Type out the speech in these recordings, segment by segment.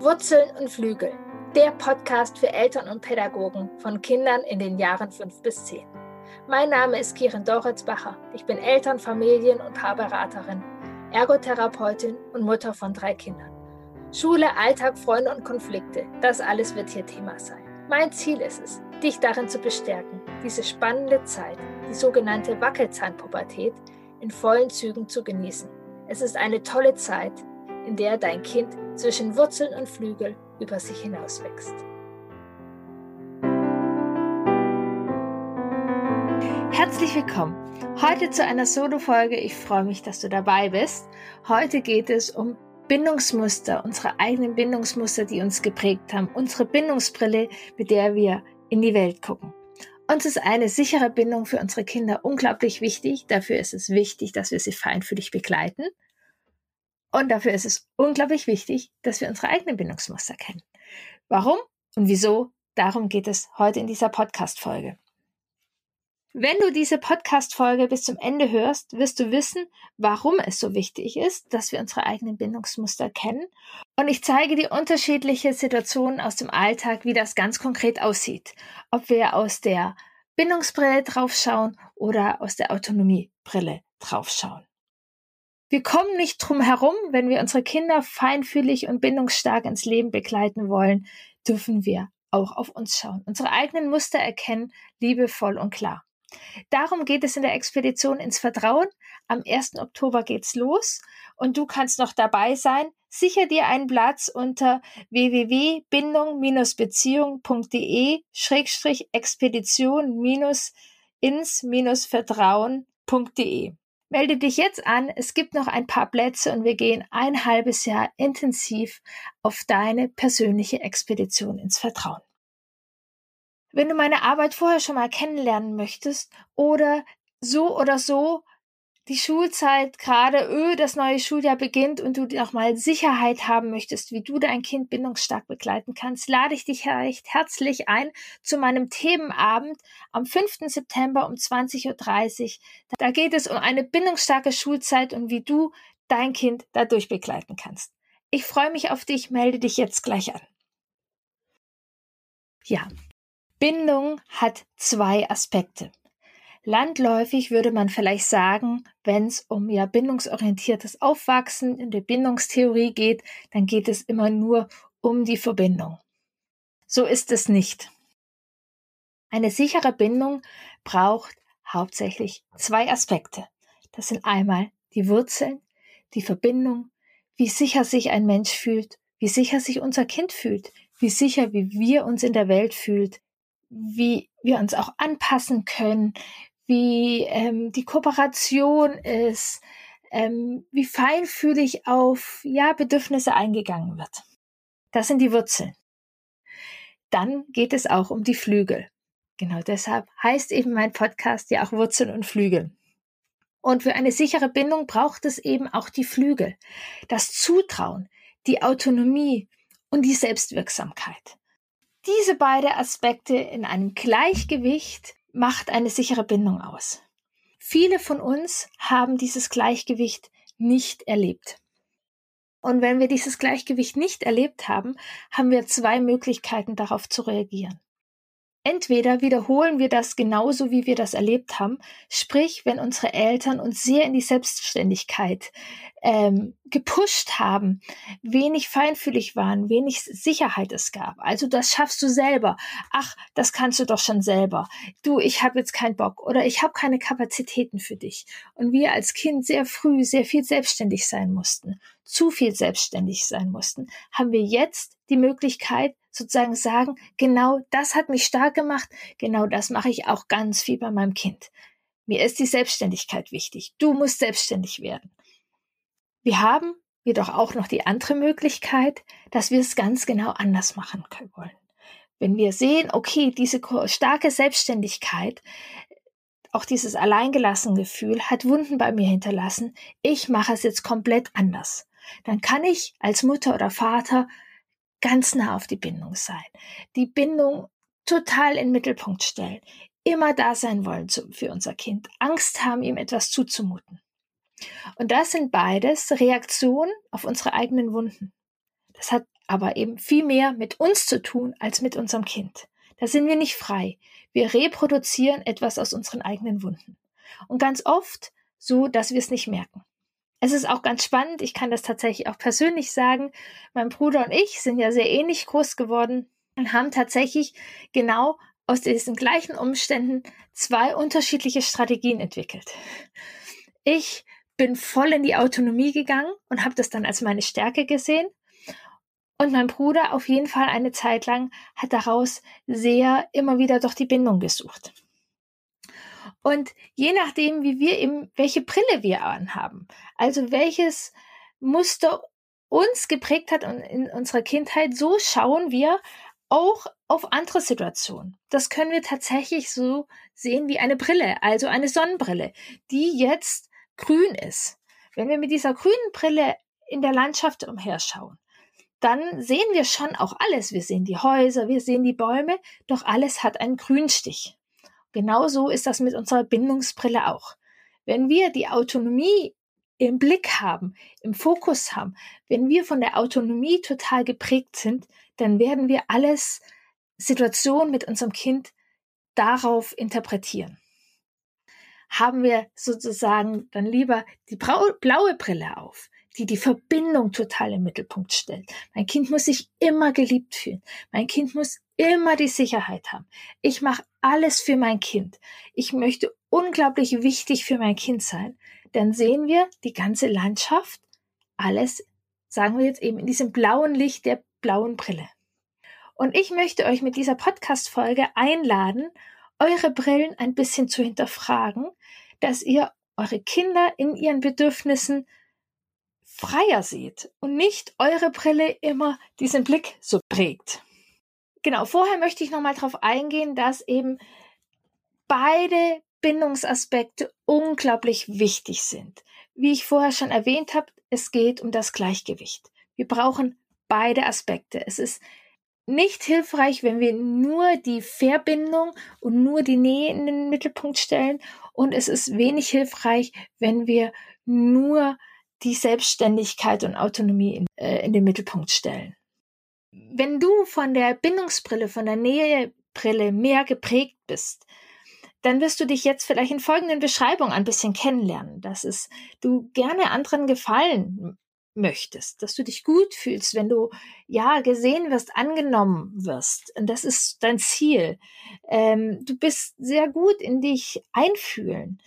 Wurzeln und Flügel, der Podcast für Eltern und Pädagogen von Kindern in den Jahren 5 bis 10. Mein Name ist Kirin Doritzbacher. Ich bin Eltern-, Familien- und Paarberaterin, Ergotherapeutin und Mutter von drei Kindern. Schule, Alltag, Freunde und Konflikte, das alles wird hier Thema sein. Mein Ziel ist es, dich darin zu bestärken, diese spannende Zeit, die sogenannte Wackelzahnpubertät, in vollen Zügen zu genießen. Es ist eine tolle Zeit, in der dein Kind zwischen Wurzeln und Flügel über sich hinauswächst. Herzlich willkommen. Heute zu einer Solo-Folge. Ich freue mich, dass du dabei bist. Heute geht es um Bindungsmuster, unsere eigenen Bindungsmuster, die uns geprägt haben, unsere Bindungsbrille, mit der wir in die Welt gucken. Uns ist eine sichere Bindung für unsere Kinder unglaublich wichtig. Dafür ist es wichtig, dass wir sie feinfühlig begleiten. Und dafür ist es unglaublich wichtig, dass wir unsere eigenen Bindungsmuster kennen. Warum und wieso? Darum geht es heute in dieser Podcast-Folge. Wenn du diese Podcast-Folge bis zum Ende hörst, wirst du wissen, warum es so wichtig ist, dass wir unsere eigenen Bindungsmuster kennen. Und ich zeige dir unterschiedliche Situationen aus dem Alltag, wie das ganz konkret aussieht. Ob wir aus der Bindungsbrille draufschauen oder aus der Autonomiebrille draufschauen. Wir kommen nicht drum herum, wenn wir unsere Kinder feinfühlig und bindungsstark ins Leben begleiten wollen, dürfen wir auch auf uns schauen, unsere eigenen Muster erkennen, liebevoll und klar. Darum geht es in der Expedition ins Vertrauen. Am 1. Oktober geht's los und du kannst noch dabei sein. Sicher dir einen Platz unter www.bindung-beziehung.de Expedition-ins-vertrauen.de Melde dich jetzt an, es gibt noch ein paar Plätze und wir gehen ein halbes Jahr intensiv auf deine persönliche Expedition ins Vertrauen. Wenn du meine Arbeit vorher schon mal kennenlernen möchtest oder so oder so die Schulzeit gerade, öh, das neue Schuljahr beginnt und du nochmal Sicherheit haben möchtest, wie du dein Kind bindungsstark begleiten kannst, lade ich dich recht herzlich ein zu meinem Themenabend am 5. September um 20.30 Uhr. Da geht es um eine bindungsstarke Schulzeit und wie du dein Kind dadurch begleiten kannst. Ich freue mich auf dich, melde dich jetzt gleich an. Ja, Bindung hat zwei Aspekte. Landläufig würde man vielleicht sagen, wenn es um ja bindungsorientiertes Aufwachsen in der Bindungstheorie geht, dann geht es immer nur um die Verbindung. So ist es nicht. Eine sichere Bindung braucht hauptsächlich zwei Aspekte. Das sind einmal die Wurzeln, die Verbindung, wie sicher sich ein Mensch fühlt, wie sicher sich unser Kind fühlt, wie sicher, wie wir uns in der Welt fühlt, wie wir uns auch anpassen können, wie ähm, die Kooperation ist, ähm, wie feinfühlig auf ja, Bedürfnisse eingegangen wird. Das sind die Wurzeln. Dann geht es auch um die Flügel. Genau deshalb heißt eben mein Podcast ja auch Wurzeln und Flügel. Und für eine sichere Bindung braucht es eben auch die Flügel, das Zutrauen, die Autonomie und die Selbstwirksamkeit. Diese beiden Aspekte in einem Gleichgewicht macht eine sichere Bindung aus. Viele von uns haben dieses Gleichgewicht nicht erlebt. Und wenn wir dieses Gleichgewicht nicht erlebt haben, haben wir zwei Möglichkeiten darauf zu reagieren. Entweder wiederholen wir das genauso, wie wir das erlebt haben, sprich, wenn unsere Eltern uns sehr in die Selbstständigkeit ähm, gepusht haben, wenig feinfühlig waren, wenig Sicherheit es gab. Also das schaffst du selber. Ach, das kannst du doch schon selber. Du, ich habe jetzt keinen Bock oder ich habe keine Kapazitäten für dich. Und wir als Kind sehr früh sehr viel selbstständig sein mussten, zu viel selbstständig sein mussten, haben wir jetzt die Möglichkeit, sozusagen sagen, genau das hat mich stark gemacht, genau das mache ich auch ganz viel bei meinem Kind. Mir ist die Selbstständigkeit wichtig. Du musst selbstständig werden. Wir haben jedoch auch noch die andere Möglichkeit, dass wir es ganz genau anders machen wollen. Wenn wir sehen, okay, diese starke Selbstständigkeit, auch dieses Alleingelassengefühl hat Wunden bei mir hinterlassen, ich mache es jetzt komplett anders. Dann kann ich als Mutter oder Vater ganz nah auf die Bindung sein, die Bindung total in den Mittelpunkt stellen, immer da sein wollen für unser Kind, Angst haben, ihm etwas zuzumuten. Und das sind beides Reaktionen auf unsere eigenen Wunden. Das hat aber eben viel mehr mit uns zu tun als mit unserem Kind. Da sind wir nicht frei. Wir reproduzieren etwas aus unseren eigenen Wunden. Und ganz oft so, dass wir es nicht merken. Es ist auch ganz spannend, ich kann das tatsächlich auch persönlich sagen. Mein Bruder und ich sind ja sehr ähnlich groß geworden und haben tatsächlich genau aus diesen gleichen Umständen zwei unterschiedliche Strategien entwickelt. Ich bin voll in die Autonomie gegangen und habe das dann als meine Stärke gesehen. Und mein Bruder auf jeden Fall eine Zeit lang hat daraus sehr immer wieder doch die Bindung gesucht. Und je nachdem, wie wir eben, welche Brille wir anhaben, also welches Muster uns geprägt hat in unserer Kindheit, so schauen wir auch auf andere Situationen. Das können wir tatsächlich so sehen wie eine Brille, also eine Sonnenbrille, die jetzt grün ist. Wenn wir mit dieser grünen Brille in der Landschaft umherschauen, dann sehen wir schon auch alles. Wir sehen die Häuser, wir sehen die Bäume, doch alles hat einen Grünstich. Genauso ist das mit unserer Bindungsbrille auch. Wenn wir die Autonomie im Blick haben, im Fokus haben, wenn wir von der Autonomie total geprägt sind, dann werden wir alles Situationen mit unserem Kind darauf interpretieren. Haben wir sozusagen dann lieber die blaue Brille auf, die die Verbindung total im Mittelpunkt stellt. Mein Kind muss sich immer geliebt fühlen. Mein Kind muss immer die Sicherheit haben. Ich mache alles für mein Kind. Ich möchte unglaublich wichtig für mein Kind sein. Dann sehen wir die ganze Landschaft, alles, sagen wir jetzt eben, in diesem blauen Licht der blauen Brille. Und ich möchte euch mit dieser Podcast-Folge einladen, eure Brillen ein bisschen zu hinterfragen, dass ihr eure Kinder in ihren Bedürfnissen freier seht und nicht eure Brille immer diesen Blick so prägt. Genau, vorher möchte ich nochmal darauf eingehen, dass eben beide Bindungsaspekte unglaublich wichtig sind. Wie ich vorher schon erwähnt habe, es geht um das Gleichgewicht. Wir brauchen beide Aspekte. Es ist nicht hilfreich, wenn wir nur die Verbindung und nur die Nähe in den Mittelpunkt stellen. Und es ist wenig hilfreich, wenn wir nur die Selbstständigkeit und Autonomie in, äh, in den Mittelpunkt stellen. Wenn du von der Bindungsbrille, von der Nähebrille mehr geprägt bist, dann wirst du dich jetzt vielleicht in folgenden Beschreibungen ein bisschen kennenlernen, dass es du gerne anderen gefallen möchtest, dass du dich gut fühlst, wenn du ja gesehen wirst, angenommen wirst. Und das ist dein Ziel. Ähm, du bist sehr gut in dich einfühlen,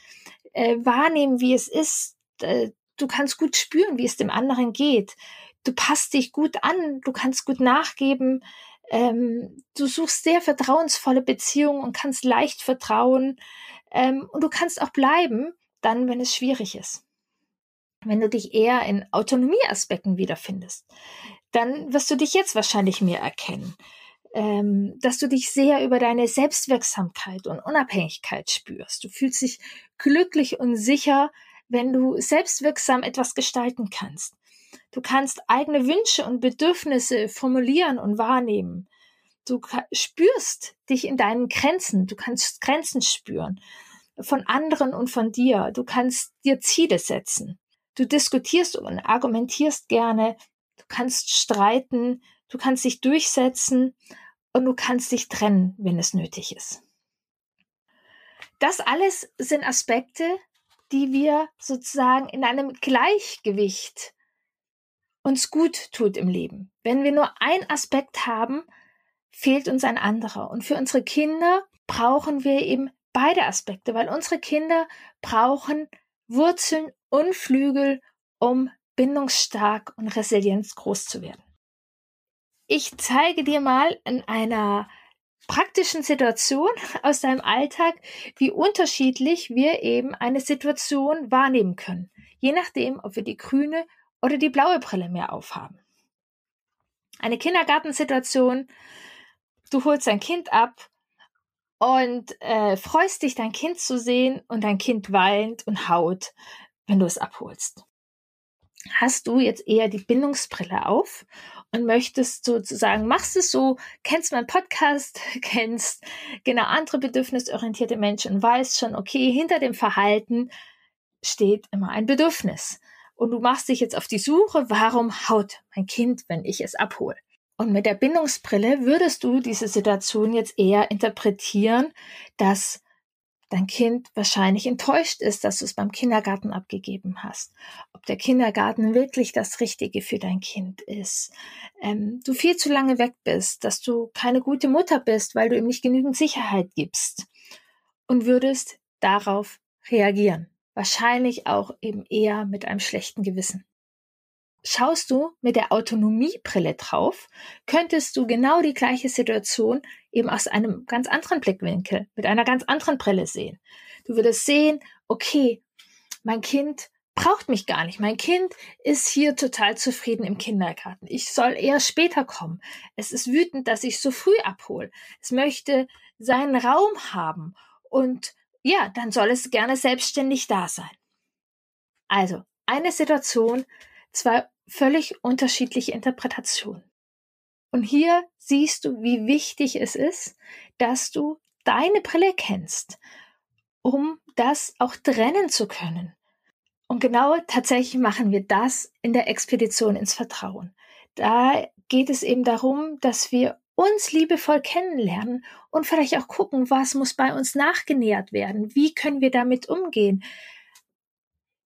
äh, wahrnehmen, wie es ist. Äh, du kannst gut spüren, wie es dem anderen geht. Du passt dich gut an, du kannst gut nachgeben. Ähm, du suchst sehr vertrauensvolle Beziehungen und kannst leicht vertrauen. Ähm, und du kannst auch bleiben, dann, wenn es schwierig ist wenn du dich eher in Autonomieaspekten wiederfindest, dann wirst du dich jetzt wahrscheinlich mehr erkennen, ähm, dass du dich sehr über deine Selbstwirksamkeit und Unabhängigkeit spürst. Du fühlst dich glücklich und sicher, wenn du selbstwirksam etwas gestalten kannst. Du kannst eigene Wünsche und Bedürfnisse formulieren und wahrnehmen. Du spürst dich in deinen Grenzen. Du kannst Grenzen spüren von anderen und von dir. Du kannst dir Ziele setzen. Du diskutierst und argumentierst gerne, du kannst streiten, du kannst dich durchsetzen und du kannst dich trennen, wenn es nötig ist. Das alles sind Aspekte, die wir sozusagen in einem Gleichgewicht uns gut tut im Leben. Wenn wir nur ein Aspekt haben, fehlt uns ein anderer. Und für unsere Kinder brauchen wir eben beide Aspekte, weil unsere Kinder brauchen Wurzeln und Flügel, um bindungsstark und resilient groß zu werden. Ich zeige dir mal in einer praktischen Situation aus deinem Alltag, wie unterschiedlich wir eben eine Situation wahrnehmen können, je nachdem, ob wir die grüne oder die blaue Brille mehr aufhaben. Eine Kindergartensituation, du holst dein Kind ab und äh, freust dich, dein Kind zu sehen und dein Kind weint und haut, wenn du es abholst. Hast du jetzt eher die Bindungsbrille auf und möchtest sozusagen, machst es so, kennst meinen Podcast, kennst genau andere bedürfnisorientierte Menschen und weißt schon, okay, hinter dem Verhalten steht immer ein Bedürfnis. Und du machst dich jetzt auf die Suche, warum haut mein Kind, wenn ich es abhole? Und mit der Bindungsbrille würdest du diese Situation jetzt eher interpretieren, dass dein Kind wahrscheinlich enttäuscht ist, dass du es beim Kindergarten abgegeben hast. Ob der Kindergarten wirklich das Richtige für dein Kind ist. Ähm, du viel zu lange weg bist, dass du keine gute Mutter bist, weil du ihm nicht genügend Sicherheit gibst. Und würdest darauf reagieren. Wahrscheinlich auch eben eher mit einem schlechten Gewissen. Schaust du mit der Autonomiebrille drauf, könntest du genau die gleiche Situation eben aus einem ganz anderen Blickwinkel, mit einer ganz anderen Brille sehen. Du würdest sehen, okay, mein Kind braucht mich gar nicht. Mein Kind ist hier total zufrieden im Kindergarten. Ich soll eher später kommen. Es ist wütend, dass ich so früh abhole. Es möchte seinen Raum haben und ja, dann soll es gerne selbstständig da sein. Also, eine Situation, zwei völlig unterschiedliche Interpretationen. Und hier siehst du, wie wichtig es ist, dass du deine Brille kennst, um das auch trennen zu können. Und genau tatsächlich machen wir das in der Expedition ins Vertrauen. Da geht es eben darum, dass wir uns liebevoll kennenlernen und vielleicht auch gucken, was muss bei uns nachgenähert werden, wie können wir damit umgehen,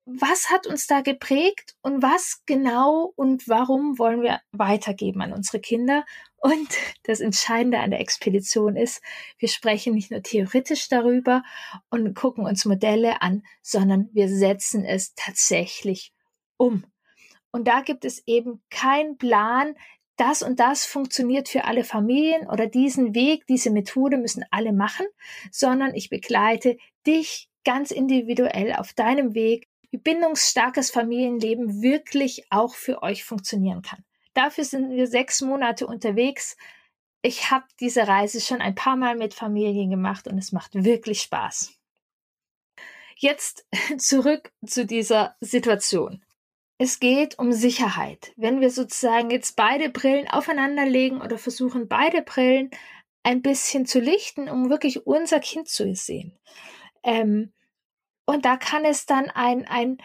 was hat uns da geprägt und was genau und warum wollen wir weitergeben an unsere Kinder. Und das Entscheidende an der Expedition ist, wir sprechen nicht nur theoretisch darüber und gucken uns Modelle an, sondern wir setzen es tatsächlich um. Und da gibt es eben keinen Plan, das und das funktioniert für alle Familien oder diesen Weg, diese Methode müssen alle machen, sondern ich begleite dich ganz individuell auf deinem Weg wie bindungsstarkes Familienleben wirklich auch für euch funktionieren kann. Dafür sind wir sechs Monate unterwegs. Ich habe diese Reise schon ein paar Mal mit Familien gemacht und es macht wirklich Spaß. Jetzt zurück zu dieser Situation. Es geht um Sicherheit. Wenn wir sozusagen jetzt beide Brillen aufeinander legen oder versuchen, beide Brillen ein bisschen zu lichten, um wirklich unser Kind zu sehen. Ähm, und da kann es dann ein, ein,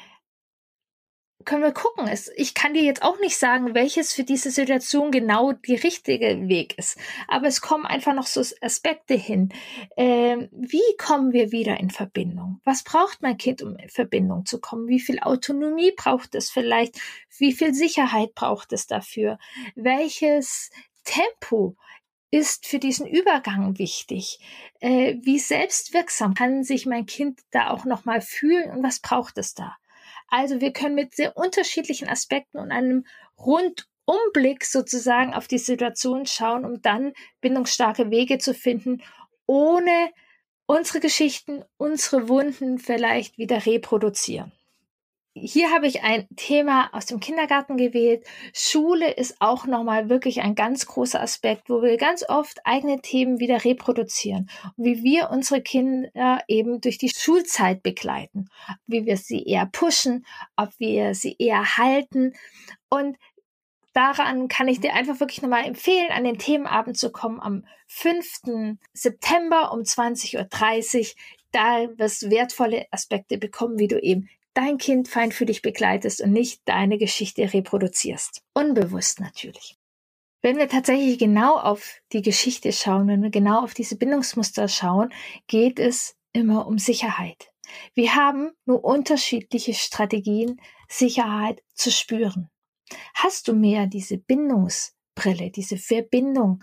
können wir gucken. Es, ich kann dir jetzt auch nicht sagen, welches für diese Situation genau die richtige Weg ist. Aber es kommen einfach noch so Aspekte hin. Ähm, wie kommen wir wieder in Verbindung? Was braucht mein Kind, um in Verbindung zu kommen? Wie viel Autonomie braucht es vielleicht? Wie viel Sicherheit braucht es dafür? Welches Tempo ist für diesen Übergang wichtig? Äh, wie selbstwirksam kann sich mein Kind da auch nochmal fühlen und was braucht es da? Also wir können mit sehr unterschiedlichen Aspekten und einem Rundumblick sozusagen auf die Situation schauen, um dann bindungsstarke Wege zu finden, ohne unsere Geschichten, unsere Wunden vielleicht wieder reproduzieren hier habe ich ein Thema aus dem Kindergarten gewählt. Schule ist auch nochmal wirklich ein ganz großer Aspekt, wo wir ganz oft eigene Themen wieder reproduzieren. Wie wir unsere Kinder eben durch die Schulzeit begleiten. Wie wir sie eher pushen, ob wir sie eher halten. Und daran kann ich dir einfach wirklich nochmal empfehlen, an den Themenabend zu kommen am 5. September um 20.30 Uhr. Da wirst du wertvolle Aspekte bekommen, wie du eben dein Kind fein für dich begleitest und nicht deine Geschichte reproduzierst. Unbewusst natürlich. Wenn wir tatsächlich genau auf die Geschichte schauen, wenn wir genau auf diese Bindungsmuster schauen, geht es immer um Sicherheit. Wir haben nur unterschiedliche Strategien, Sicherheit zu spüren. Hast du mehr diese Bindungsbrille, diese Verbindung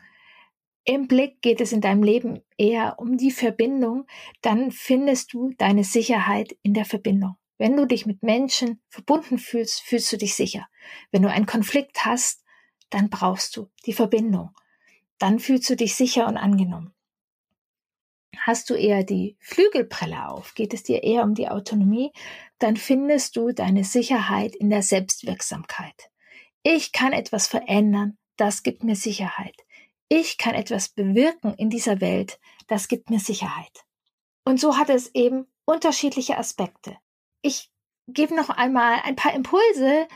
im Blick, geht es in deinem Leben eher um die Verbindung, dann findest du deine Sicherheit in der Verbindung. Wenn du dich mit Menschen verbunden fühlst, fühlst du dich sicher. Wenn du einen Konflikt hast, dann brauchst du die Verbindung. Dann fühlst du dich sicher und angenommen. Hast du eher die Flügelbrille auf, geht es dir eher um die Autonomie, dann findest du deine Sicherheit in der Selbstwirksamkeit. Ich kann etwas verändern, das gibt mir Sicherheit. Ich kann etwas bewirken in dieser Welt, das gibt mir Sicherheit. Und so hat es eben unterschiedliche Aspekte ich gebe noch einmal ein paar Impulse,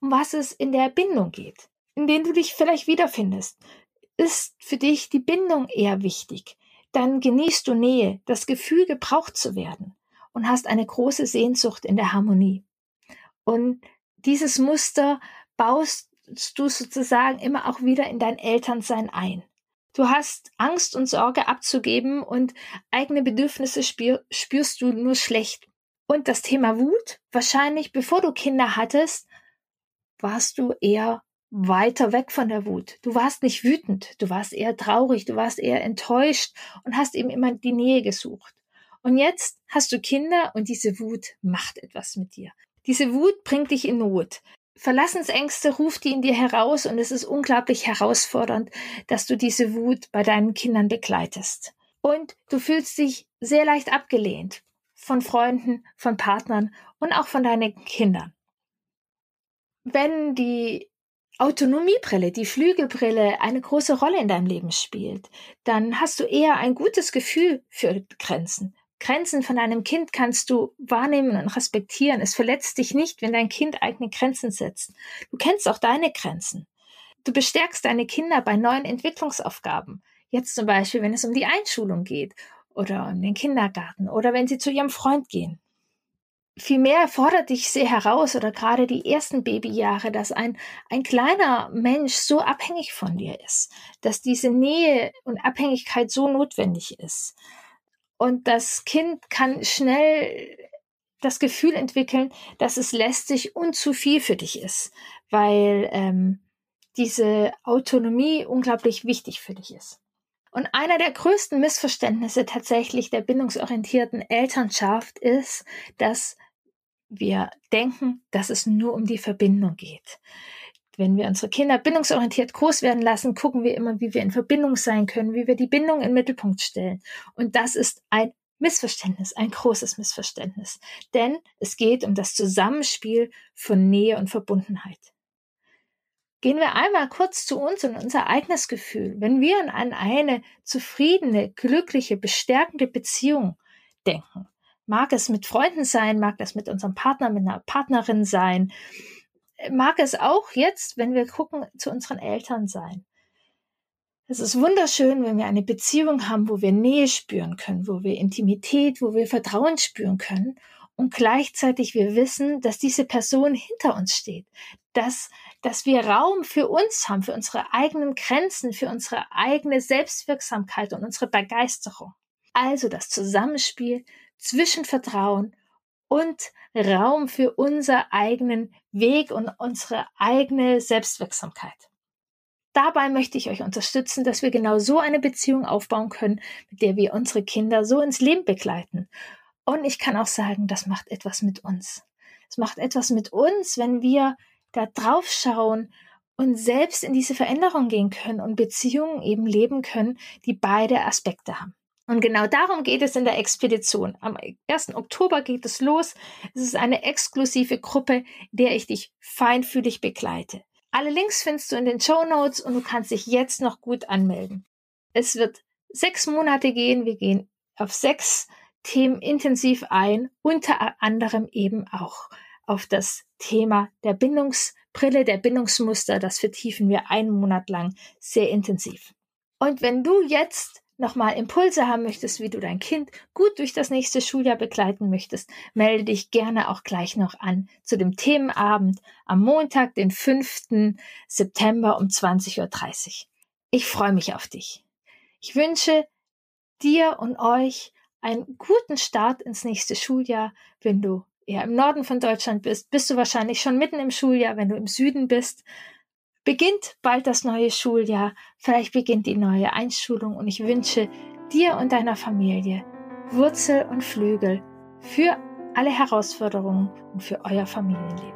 um was es in der Bindung geht, in denen du dich vielleicht wiederfindest. Ist für dich die Bindung eher wichtig? Dann genießt du Nähe, das Gefühl, gebraucht zu werden und hast eine große Sehnsucht in der Harmonie. Und dieses Muster baust du sozusagen immer auch wieder in dein Elternsein ein. Du hast Angst und Sorge abzugeben und eigene Bedürfnisse spür, spürst du nur schlecht. Und das Thema Wut, wahrscheinlich bevor du Kinder hattest, warst du eher weiter weg von der Wut. Du warst nicht wütend, du warst eher traurig, du warst eher enttäuscht und hast eben immer die Nähe gesucht. Und jetzt hast du Kinder und diese Wut macht etwas mit dir. Diese Wut bringt dich in Not. Verlassensängste ruft die in dir heraus und es ist unglaublich herausfordernd, dass du diese Wut bei deinen Kindern begleitest. Und du fühlst dich sehr leicht abgelehnt von Freunden, von Partnern und auch von deinen Kindern. Wenn die Autonomiebrille, die Flügelbrille eine große Rolle in deinem Leben spielt, dann hast du eher ein gutes Gefühl für Grenzen. Grenzen von einem Kind kannst du wahrnehmen und respektieren. Es verletzt dich nicht, wenn dein Kind eigene Grenzen setzt. Du kennst auch deine Grenzen. Du bestärkst deine Kinder bei neuen Entwicklungsaufgaben. Jetzt zum Beispiel, wenn es um die Einschulung geht oder um den Kindergarten oder wenn sie zu ihrem Freund gehen. Vielmehr fordert dich sehr heraus oder gerade die ersten Babyjahre, dass ein, ein kleiner Mensch so abhängig von dir ist, dass diese Nähe und Abhängigkeit so notwendig ist. Und das Kind kann schnell das Gefühl entwickeln, dass es lästig und zu viel für dich ist, weil ähm, diese Autonomie unglaublich wichtig für dich ist. Und einer der größten Missverständnisse tatsächlich der bindungsorientierten Elternschaft ist, dass wir denken, dass es nur um die Verbindung geht. Wenn wir unsere Kinder bindungsorientiert groß werden lassen, gucken wir immer, wie wir in Verbindung sein können, wie wir die Bindung in den Mittelpunkt stellen. Und das ist ein Missverständnis, ein großes Missverständnis. Denn es geht um das Zusammenspiel von Nähe und Verbundenheit. Gehen wir einmal kurz zu uns und unser eigenes Gefühl. Wenn wir an eine zufriedene, glückliche, bestärkende Beziehung denken, mag es mit Freunden sein, mag das mit unserem Partner, mit einer Partnerin sein, mag es auch jetzt, wenn wir gucken, zu unseren Eltern sein. Es ist wunderschön, wenn wir eine Beziehung haben, wo wir Nähe spüren können, wo wir Intimität, wo wir Vertrauen spüren können und gleichzeitig wir wissen, dass diese Person hinter uns steht, dass, dass wir Raum für uns haben, für unsere eigenen Grenzen, für unsere eigene Selbstwirksamkeit und unsere Begeisterung. Also das Zusammenspiel zwischen Vertrauen und Raum für unser eigenen Weg und unsere eigene Selbstwirksamkeit. Dabei möchte ich euch unterstützen, dass wir genau so eine Beziehung aufbauen können, mit der wir unsere Kinder so ins Leben begleiten. Und ich kann auch sagen, das macht etwas mit uns. Es macht etwas mit uns, wenn wir da drauf schauen und selbst in diese Veränderung gehen können und Beziehungen eben leben können, die beide Aspekte haben. Und genau darum geht es in der Expedition. Am 1. Oktober geht es los. Es ist eine exklusive Gruppe, der ich dich feinfühlig begleite. Alle Links findest du in den Show Notes und du kannst dich jetzt noch gut anmelden. Es wird sechs Monate gehen. Wir gehen auf sechs Themen intensiv ein, unter anderem eben auch auf das Thema der Bindungsbrille, der Bindungsmuster. Das vertiefen wir einen Monat lang sehr intensiv. Und wenn du jetzt nochmal Impulse haben möchtest, wie du dein Kind gut durch das nächste Schuljahr begleiten möchtest, melde dich gerne auch gleich noch an zu dem Themenabend am Montag, den 5. September um 20.30 Uhr. Ich freue mich auf dich. Ich wünsche dir und euch einen guten Start ins nächste Schuljahr. Wenn du eher im Norden von Deutschland bist, bist du wahrscheinlich schon mitten im Schuljahr. Wenn du im Süden bist, beginnt bald das neue Schuljahr, vielleicht beginnt die neue Einschulung und ich wünsche dir und deiner Familie Wurzel und Flügel für alle Herausforderungen und für euer Familienleben.